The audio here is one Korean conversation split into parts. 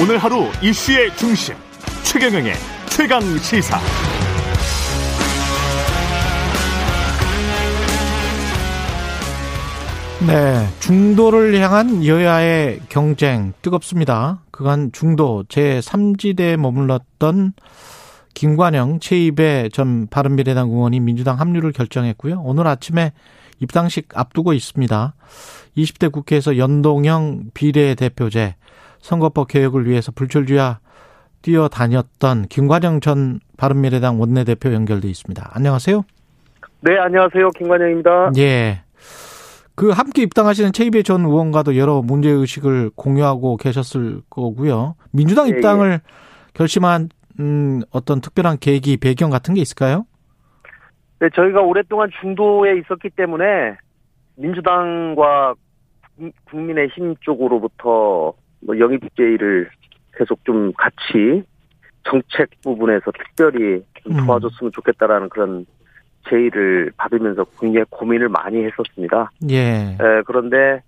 오늘 하루 이슈의 중심 최경영의 최강 시사. 네, 중도를 향한 여야의 경쟁 뜨겁습니다. 그간 중도 제3지대에 머물렀던 김관영 최입의 전 바른미래당 의원이 민주당 합류를 결정했고요. 오늘 아침에 입당식 앞두고 있습니다. 20대 국회에서 연동형 비례대표제 선거법 개혁을 위해서 불철주야 뛰어다녔던 김관영 전 바른미래당 원내대표 연결돼 있습니다. 안녕하세요. 네, 안녕하세요. 김관영입니다. 예. 그 함께 입당하시는 최이배 전 의원과도 여러 문제 의식을 공유하고 계셨을 거고요. 민주당 예, 입당을 예. 결심한 음, 어떤 특별한 계기 배경 같은 게 있을까요? 네, 저희가 오랫동안 중도에 있었기 때문에 민주당과 국- 국민의힘 쪽으로부터 뭐 영입 제의를 계속 좀 같이 정책 부분에서 특별히 좀 음. 도와줬으면 좋겠다라는 그런 제의를 받으면서 굉장히 고민을 많이 했었습니다. 예. 에, 그런데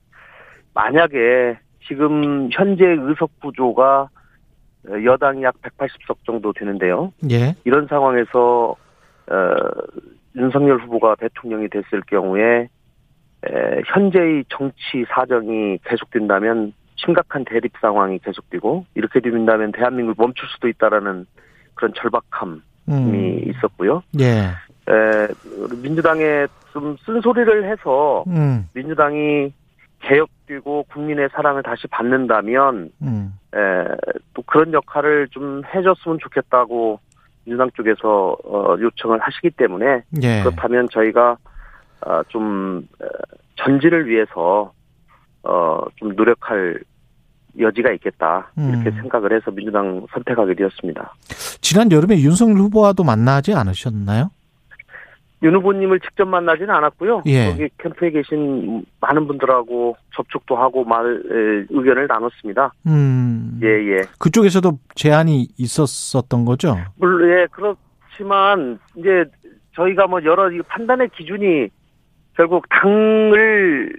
만약에 지금 현재 의석 구조가 여당이 약 180석 정도 되는데요. 예. 이런 상황에서 어, 윤석열 후보가 대통령이 됐을 경우에 에, 현재의 정치 사정이 계속된다면 심각한 대립 상황이 계속되고 이렇게 된다면 대한민국을 멈출 수도 있다라는 그런 절박함이 음. 있었고요. 예. 에, 민주당에 좀 쓴소리를 해서 음. 민주당이 개혁되고 국민의 사랑을 다시 받는다면 음. 에, 또 그런 역할을 좀 해줬으면 좋겠다고 민주당 쪽에서 어, 요청을 하시기 때문에 예. 그렇다면 저희가 어, 좀 에, 전진을 위해서 어, 좀 노력할 여지가 있겠다 이렇게 음. 생각을 해서 민주당 선택하게 되었습니다. 지난 여름에 윤석열 후보와도 만나지 않으셨나요? 윤 후보님을 직접 만나지는 않았고요. 예. 여기 캠프에 계신 많은 분들하고 접촉도 하고 말 에, 의견을 나눴습니다. 음. 예 예. 그쪽에서도 제안이 있었었던 거죠? 물론 예 그렇지만 이제 저희가 뭐 여러 이 판단의 기준이 결국 당을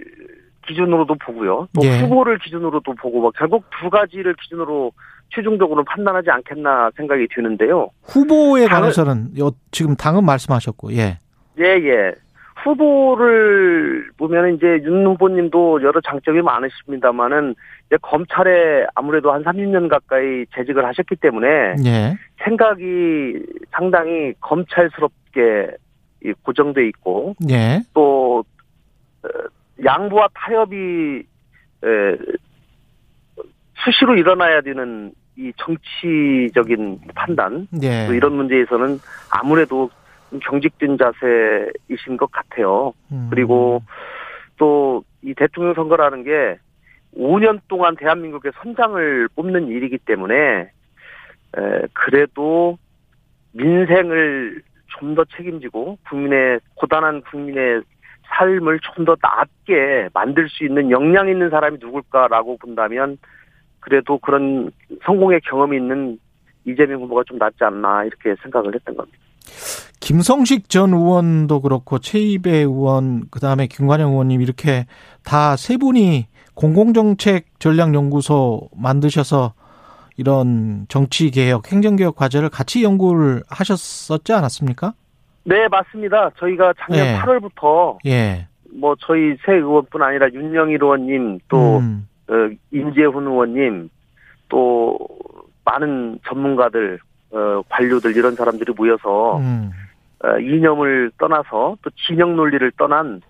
기준으로도 보고요. 또 예. 후보를 기준으로도 보고 뭐 결국 두 가지를 기준으로 최종적으로 판단하지 않겠나 생각이 드는데요. 후보에 관해서는 요- 지금 당은 말씀하셨고, 예. 예, 예. 후보를 보면 이제 윤 후보님도 여러 장점이 많으십니다만은 이제 검찰에 아무래도 한 30년 가까이 재직을 하셨기 때문에 예. 생각이 상당히 검찰스럽게 이 고정돼 있고 예. 또 어, 양보와 타협이 에, 수시로 일어나야 되는 이 정치적인 판단 예. 또 이런 문제에서는 아무래도 좀 경직된 자세이신 것 같아요. 음. 그리고 또 이 대통령 선거라는 게 5년 동안 대한민국의 선장을 뽑는 일이기 때문에 에, 그래도 민생을 좀 더 책임지고 국민의 고단한 국민의 삶을 좀더 낫게 만들 수 있는 역량 있는 사람이 누굴까라고 본다면 그래도 그런 성공의 경험이 있는 이재명 후보가 좀 낫지 않나 이렇게 생각을 했던 겁니다. 김성식 전 의원도 그렇고 최이배 의원 그다음에 김관영 의원님 이렇게 다 세 분이 공공정책 전략연구소 만드셔서 이런 정치 개혁, 행정 개혁 과제를 같이 연구를 하셨었지 않았습니까? 네, 맞습니다. 저희가 작년 네. 8월부터 예. 뭐 저희 새 의원뿐 아니라 윤영일 의원님 또 음. 어, 임재훈 의원님 또 많은 전문가들 어, 관료들 이런 사람들이 모여서 음. 어, 이념을 떠나서 또 진영 논리를 떠난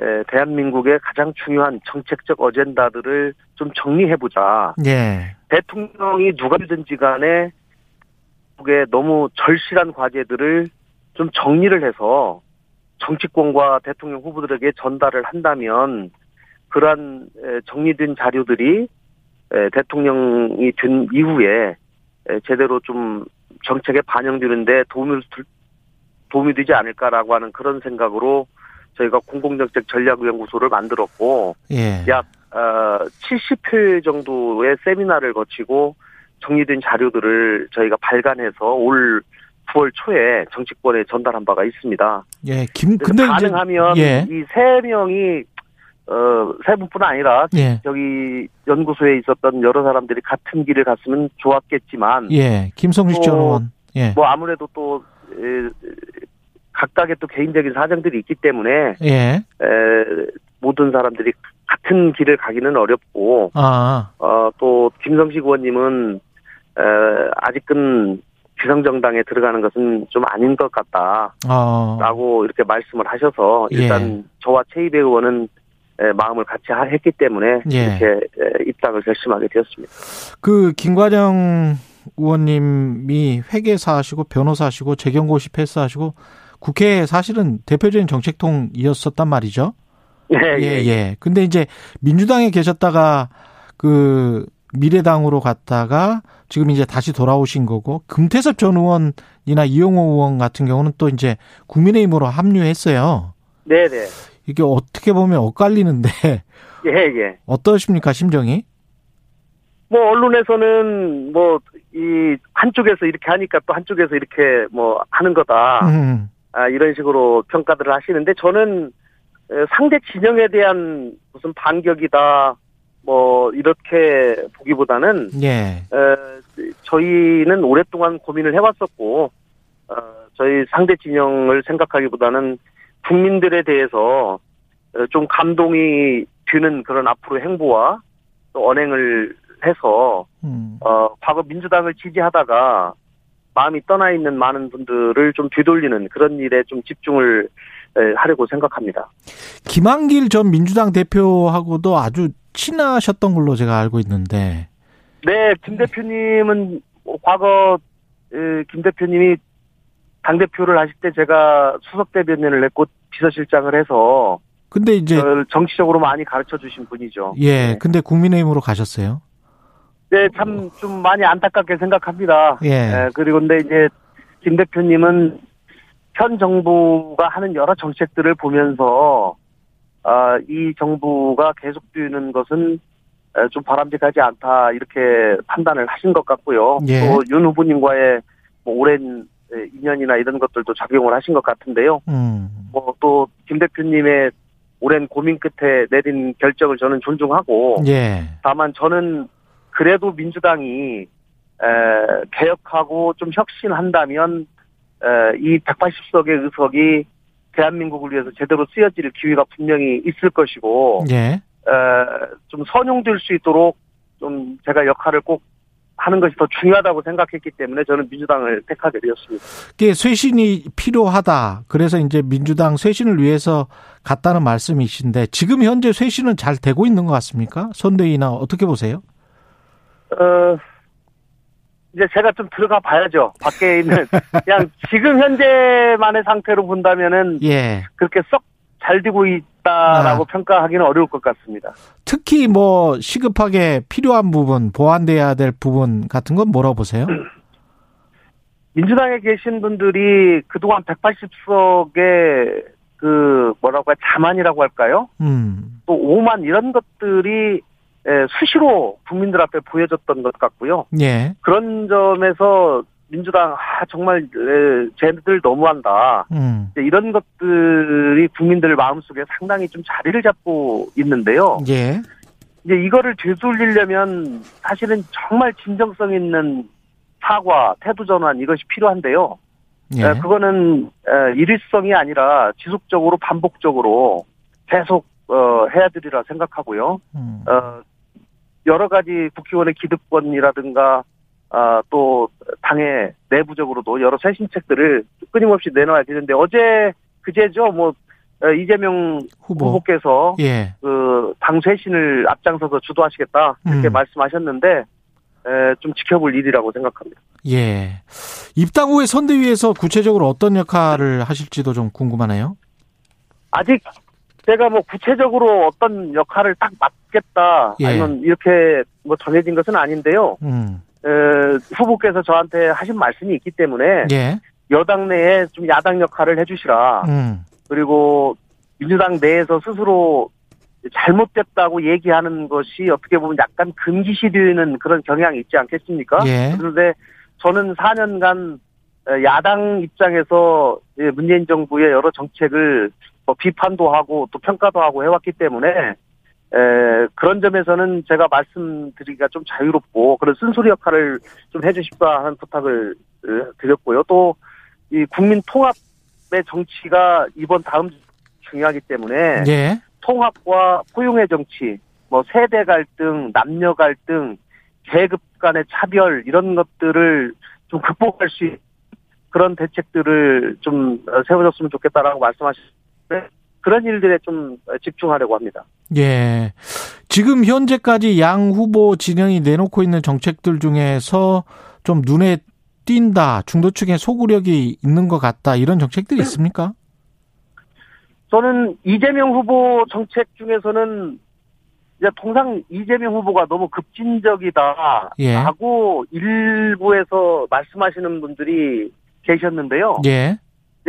에, 대한민국의 가장 중요한 정책적 어젠다들을 좀 정리해보자. 예. 대통령이 누가 되든지 간에 국에 너무 절실한 과제들을 좀 정리를 해서 정치권과 대통령 후보들에게 전달을 한다면 그러한 에, 정리된 자료들이 에, 대통령이 된 이후에 에, 제대로 좀 정책에 반영되는데 도움을 줄- 도움이 되지 않을까라고 하는 그런 생각으로 저희가 공공정책 전략연구소를 만들었고 예. 약 어, 70회 정도의 세미나를 거치고 정리된 자료들을 저희가 발간해서 올 9월 초에 정치권에 전달한 바가 있습니다. 예. 김 근데 가능하면 예. 이세 명이 어, 세 분뿐 아니라 예. 저기 연구소에 있었던 여러 사람들이 같은 길을 갔으면 좋았겠지만 예. 김성식 전또 의원. 예. 뭐 아무래도 또 에, 각각의 또 개인적인 사정들이 있기 때문에 예. 에, 모든 사람들이 같은 길을 가기는 어렵고 아. 어, 또 김성식 의원님은 에, 아직은 비상정당에 들어가는 것은 좀 아닌 것 같다 라고 어. 이렇게 말씀을 하셔서 일단 예. 저와 최이배 의원은 에, 마음을 같이 하- 했기 때문에 예. 이렇게 에, 입당을 결심하게 되었습니다. 그 김관영 의원님이 회계사 하시고 변호사 하시고 재경고시 패스하시고 국회 사실은 대표적인 정책통이었었단 말이죠. 예, 예, 예. 근데 이제 민주당에 계셨다가 그 미래당으로 갔다가 지금 이제 다시 돌아오신 거고 금태섭 전 의원이나 이용호 의원 같은 경우는 또 이제 국민의힘으로 합류했어요. 네, 네. 이게 어떻게 보면 엇갈리는데 예, 예. 어떠십니까 심정이? 뭐 언론에서는 뭐 이 한쪽에서 이렇게 하니까 또 한쪽에서 이렇게 뭐 하는 거다. 음, 아, 이런 식으로 평가들을 하시는데 저는 에, 상대 진영에 대한 무슨 반격이다 뭐 이렇게 보기보다는 예, 에, 저희는 오랫동안 고민을 해왔었고 어, 저희 상대 진영을 생각하기보다는 국민들에 대해서 어, 좀 감동이 드는 그런 앞으로 행보와 또 언행을 해서 음, 어, 과거 민주당을 지지하다가 마음이 떠나 있는 많은 분들을 좀 되돌리는 그런 일에 좀 집중을 에, 하려고 생각합니다. 김한길 전 민주당 대표하고도 아주 친하셨던 걸로 제가 알고 있는데, 네, 김 대표님은 뭐 과거 에, 김 대표님이 당 대표를 하실 때 제가 수석 대변인을 했고 비서실장을 해서 근데 이제 정치적으로 많이 가르쳐 주신 분이죠. 예, 네, 근데 국민의힘으로 가셨어요. 네, 참 좀 많이 안타깝게 생각합니다. 예, 예, 그리고 근데 이제 김 대표님은 현 정부가 하는 여러 정책들을 보면서 아, 이 정부가 계속되는 것은 에, 좀 바람직하지 않다 이렇게 판단을 하신 것 같고요. 예. 또윤 후보님과의 뭐 오랜 에, 인연이나 이런 것들도 작용을 하신 것 같은데요. 음, 뭐또 김 대표님의 오랜 고민 끝에 내린 결정을 저는 존중하고 예, 다만 저는 그래도 민주당이 에, 개혁하고 좀 혁신한다면 에, 이 180석의 의석이 대한민국을 위해서 제대로 쓰여질 기회가 분명히 있을 것이고 예, 에, 좀 선용될 수 있도록 좀 제가 역할을 꼭 하는 것이 더 중요하다고 생각했기 때문에 저는 민주당을 택하게 되었습니다. 이게 쇄신이 필요하다. 그래서 이제 민주당 쇄신을 위해서 갔다는 말씀이신데 지금 현재 쇄신은 잘 되고 있는 것 같습니까? 선대위나 어떻게 보세요? 어, 이제 제가 좀 들어가 봐야죠. 밖에 있는 그냥 지금 현재만의 상태로 본다면은 예. 그렇게 썩 잘 되고 있다라고 아. 평가하기는 어려울 것 같습니다. 특히 뭐 시급하게 필요한 부분, 보완돼야 될 부분 같은 건 뭐라고 보세요? 민주당에 계신 분들이 그동안 180석의 그 뭐라고 할 자만이라고 할까요? 음. 또 오만 이런 것들이 에, 수시로 국민들 앞에 보여졌던 것 같고요. 예. 그런 점에서 민주당 아 정말 에, 쟤네들 너무한다. 음. 이런 것들이 국민들 마음속에 상당히 좀 자리를 잡고 있는데요. 예. 이제 이거를 되돌리려면 사실은 정말 진정성 있는 사과, 태도 전환 이것이 필요한데요. 예. 에, 그거는 에, 일일성이 아니라 지속적으로 반복적으로 계속 어, 해야 되리라 생각하고요. 음. 어, 여러 가지 국회의원의 기득권이라든가 아, 또 당의 내부적으로도 여러 쇄신책들을 끊임없이 내놔야 되는데 어제 그제죠 뭐 어, 이재명 후보. 후보 께서 예. 그당 쇄신을 앞장서서 주도하시겠다 이렇게 음. 말씀하셨는데 에, 좀 지켜볼 일이라고 생각합니다. 예. 입당 후에 선대위에서 구체적으로 어떤 역할을 하실지도 좀 궁금하네요. 아직 제가 뭐 구체적으로 어떤 역할을 딱 맡겠다 예. 아니면 이렇게 뭐 정해진 것은 아닌데요. 음. 에, 후보께서 저한테 하신 말씀이 있기 때문에 예. 여당 내에 좀 야당 역할을 해주시라. 음. 그리고 민주당 내에서 스스로 잘못됐다고 얘기하는 것이 어떻게 보면 약간 금기시되는 그런 경향이 있지 않겠습니까? 예. 그런데 저는 4년간 야당 입장에서 문재인 정부의 여러 정책을 뭐 비판도 하고 또 평가도 하고 해왔기 때문에 에, 그런 점에서는 제가 말씀드리기가 좀 자유롭고 그런 쓴소리 역할을 좀 해주십사 하는 부탁을 으, 드렸고요. 또 이 국민 통합의 정치가 이번 다음 주 중요하기 때문에 예. 통합과 포용의 정치, 뭐 세대 갈등, 남녀 갈등, 계급 간의 차별 이런 것들을 좀 극복할 수 있는 그런 대책들을 좀 세워줬으면 좋겠다라고 말씀하셨 는데 그런 일들에 좀 집중하려고 합니다. 예. 지금 현재까지 양 후보 진영이 내놓고 있는 정책들 중에서 좀 눈에 띈다, 중도층의 소구력이 있는 것 같다, 이런 정책들이 있습니까? 저는 이재명 후보 정책 중에서는 이제 통상 이재명 후보가 너무 급진적이다. 예. 라고 일부에서 말씀하시는 분들이 계셨는데요. 예.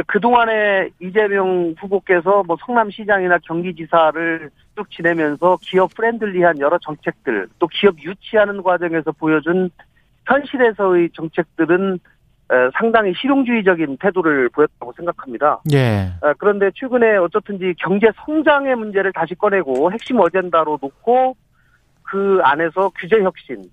그동안에 이재명 후보께서 뭐 성남시장이나 경기지사를 쭉 지내면서 기업 friendly한 여러 정책들, 또 기업 유치하는 과정에서 보여준 현실에서의 정책들은 에, 상당히 실용주의적인 태도를 보였다고 생각합니다. 예. 아, 그런데 최근에 어쨌든지 경제 성장의 문제를 다시 꺼내고 핵심 어젠다로 놓고 그 안에서 규제 혁신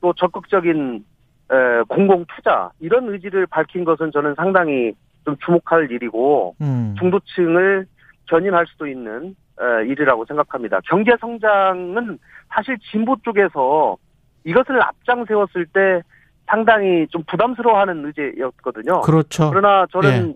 또 적극적인 에, 공공 투자 이런 의지를 밝힌 것은 저는 상당히 좀 주목할 일이고 음. 중도층을 견인할 수도 있는 에, 일이라고 생각합니다. 경제 성장은 사실 진보 쪽에서 이것을 앞장 세웠을 때 상당히 좀 부담스러워하는 의제였거든요. 그렇죠. 그러나 저는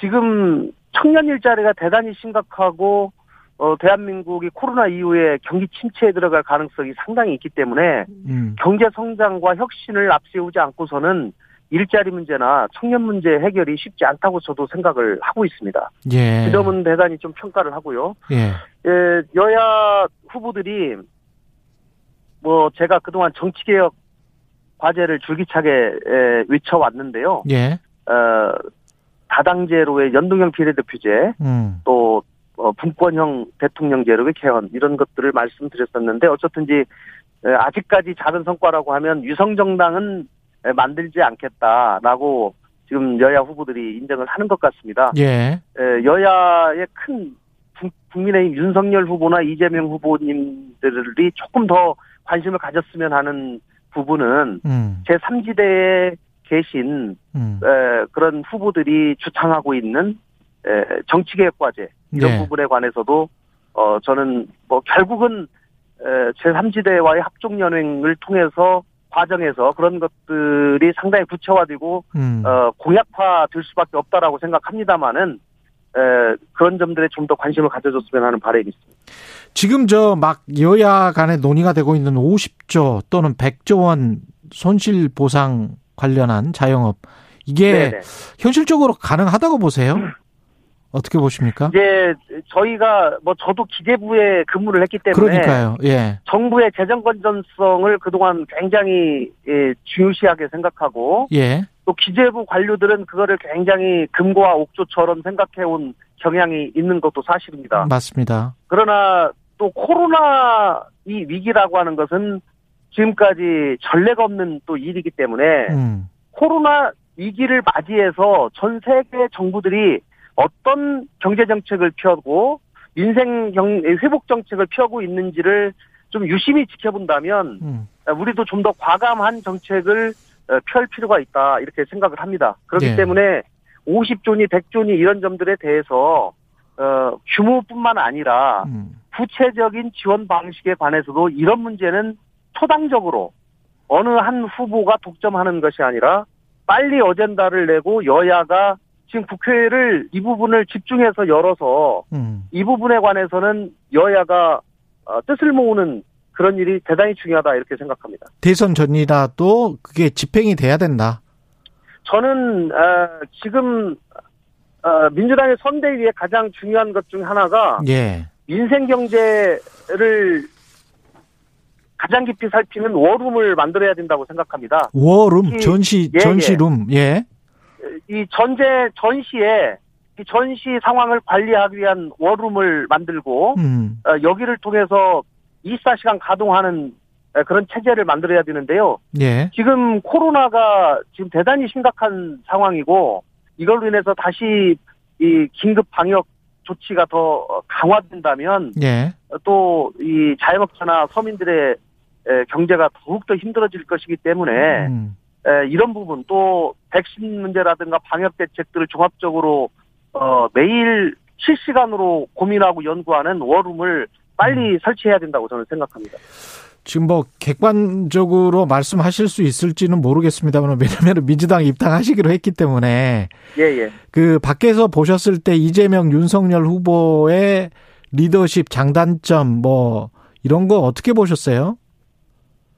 지금 청년 일자리가 대단히 심각하고 어, 대한민국이 코로나 이후에 경기 침체에 들어갈 가능성이 상당히 있기 때문에 음. 경제 성장과 혁신을 앞세우지 않고서는 일자리 문제나 청년 문제 해결이 쉽지 않다고 저도 생각을 하고 있습니다. 예. 그 점은 대단히 좀 평가를 하고요. 예. 예, 여야 후보들이 뭐 제가 그동안 정치개혁 과제를 줄기차게 에, 외쳐왔는데요. 예. 어, 다당제로의 연동형 비례대표제, 음. 또 어, 분권형 대통령제로의 개헌 이런 것들을 말씀드렸었는데 어쨌든지 에, 아직까지 작은 성과라고 하면 유성정당은 에, 만들지 않겠다라고 지금 여야 후보들이 인정을 하는 것 같습니다. 예. 에, 여야의 큰 국- 국민의힘 윤석열 후보나 이재명 후보님들이 조금 더 관심을 가졌으면 하는 부분은 음. 제3지대에 계신 음. 에, 그런 후보들이 주창하고 있는 에, 정치개혁 과제 이런 네. 부분에 관해서도 어 저는 뭐 결국은 에, 제3지대와의 합종 연행을 통해서 과정에서 그런 것들이 상당히 구체화되고 음. 어 공약화 될 수밖에 없다라고 생각합니다만은 에, 그런 점들에 좀 더 관심을 가져줬으면 하는 바람이 있습니다. 지금 저 막 여야 간에 논의가 되고 있는 50조 또는 100조 원 손실 보상 관련한 자영업 이게 네네. 현실적으로 가능하다고 보세요? 어떻게 보십니까? 이제 저희가 뭐 저도 기재부에 근무를 했기 때문에 그러니까요. 예. 정부의 재정 건전성을 그동안 굉장히 예, 중요시하게 생각하고 예. 또 기재부 관료들은 그거를 굉장히 금고와 옥조처럼 생각해온 경향이 있는 것도 사실입니다. 맞습니다. 그러나 또 코로나 이 위기라고 하는 것은 지금까지 전례가 없는 또 일이기 때문에 음. 코로나 위기를 맞이해서 전 세계 정부들이 어떤 경제 정책을 펴고 민생 경 회복 정책을 펴고 있는지를 좀 유심히 지켜본다면 음. 우리도 좀 더 과감한 정책을 어, 펼 필요가 있다 이렇게 생각을 합니다. 그렇기 네. 때문에 50조니 100조니 이런 점들에 대해서 어, 규모뿐만 아니라 음. 구체적인 지원 방식에 관해서도 이런 문제는 초당적으로 어느 한 후보가 독점하는 것이 아니라 빨리 어젠다를 내고 여야가 지금 국회를 이 부분을 집중해서 열어서 음. 이 부분에 관해서는 여야가 어, 뜻을 모으는 그런 일이 대단히 중요하다 이렇게 생각합니다. 대선 전이라도 그게 집행이 돼야 된다. 저는 어, 지금 어, 민주당의 선대위의 가장 중요한 것 중 하나가 예. 민생 경제를 가장 깊이 살피는 워룸을 만들어야 된다고 생각합니다. 워룸 이- 전시 예, 전시룸 예. 이 전제 전시에 이 전시 상황을 관리하기 위한 워룸을 만들고 음. 어, 여기를 통해서 24시간 가동하는 에, 그런 체제를 만들어야 되는데요. 예. 지금 코로나가 지금 대단히 심각한 상황이고 이걸로 인해서 다시 이 긴급 방역 조치가 더 강화된다면 예. 또이 자영업자나 서민들의 에, 경제가 더욱 더 힘들어질 것이기 때문에 음. 에, 이런 부분 또 백신 문제라든가 방역 대책들을 종합적으로 어, 매일 실시간으로 고민하고 연구하는 워룸을 빨리 설치해야 된다고 저는 생각합니다. 지금 뭐 객관적으로 말씀하실 수 있을지는 모르겠습니다만 왜냐하면 민주당 입당하시기로 했기 때문에 예, 예. 그 밖에서 보셨을 때 이재명 윤석열 후보의 리더십 장단점 뭐 이런 거 어떻게 보셨어요?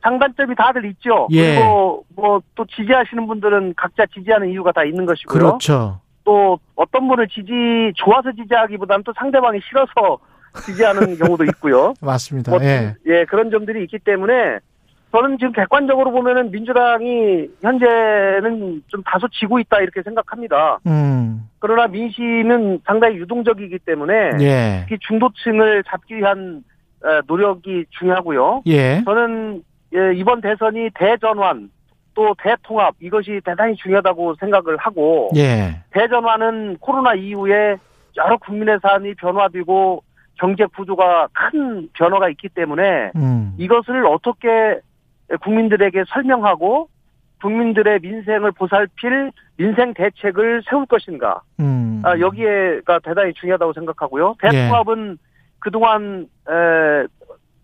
장단점이 다들 있죠. 예. 그리고 뭐 또 지지하시는 분들은 각자 지지하는 이유가 다 있는 것이고요. 그렇죠. 또 어떤 분을 지지 좋아서 지지하기보다는 또 상대방이 싫어서 지지하는 경우도 있고요. 맞습니다. 뭐, 예. 예, 그런 점들이 있기 때문에 저는 지금 객관적으로 보면은 민주당이 현재는 좀 다소 지고 있다 이렇게 생각합니다. 음. 그러나 민심은 상당히 유동적이기 때문에 예. 특히 중도층을 잡기 위한 에, 노력이 중요하고요. 예. 저는 예, 이번 대선이 대전환 또 대통합 이것이 대단히 중요하다고 생각을 하고 예. 대전환은 코로나 이후에 여러 국민의 삶이 변화되고 경제 구조가 큰 변화가 있기 때문에 음. 이것을 어떻게 국민들에게 설명하고 국민들의 민생을 보살필 민생 대책을 세울 것인가 음. 아, 여기에가 대단히 중요하다고 생각하고요. 예. 대통합은 그동안 에,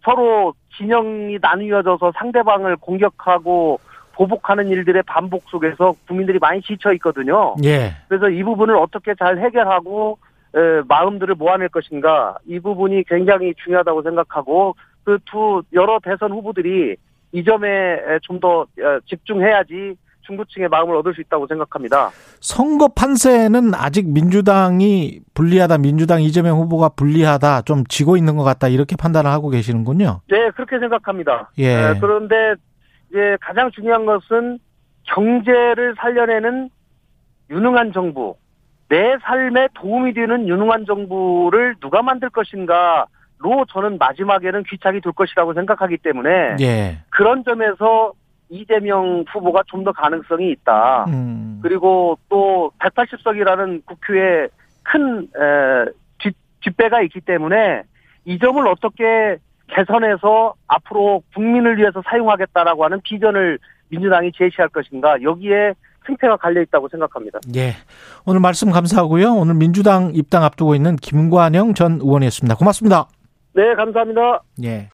서로 진영이 나뉘어져서 상대방을 공격하고 보복하는 일들의 반복 속에서 국민들이 많이 지쳐 있거든요. 예. 그래서 이 부분을 어떻게 잘 해결하고 에, 마음들을 모아낼 것인가 이 부분이 굉장히 중요하다고 생각하고 그 두 여러 대선 후보들이 이 점에 좀 더 집중해야지 중도층의 마음을 얻을 수 있다고 생각합니다. 선거 판세는 아직 민주당이 불리하다, 민주당 이재명 후보가 불리하다, 좀 지고 있는 것 같다 이렇게 판단을 하고 계시는군요. 네, 그렇게 생각합니다. 예. 에, 그런데 이제 가장 중요한 것은 경제를 살려내는 유능한 정부, 내 삶에 도움이 되는 유능한 정부를 누가 만들 것인가 로 저는 마지막에는 귀착이 될 것이라고 생각하기 때문에 예. 그런 점에서 이재명 후보가 좀 더 가능성이 있다. 음. 그리고 또 180석이라는 국회에 큰 에, 뒷, 뒷배가 있기 때문에 이 점을 어떻게 개선해서 앞으로 국민을 위해서 사용하겠다라고 하는 비전을 민주당이 제시할 것인가 여기에 생태가 갈려 있다고 생각합니다. 예. 오늘 말씀 감사하고요. 오늘 민주당 입당 앞두고 있는 김관영 전 의원이었습니다. 고맙습니다. 네, 감사합니다. 예.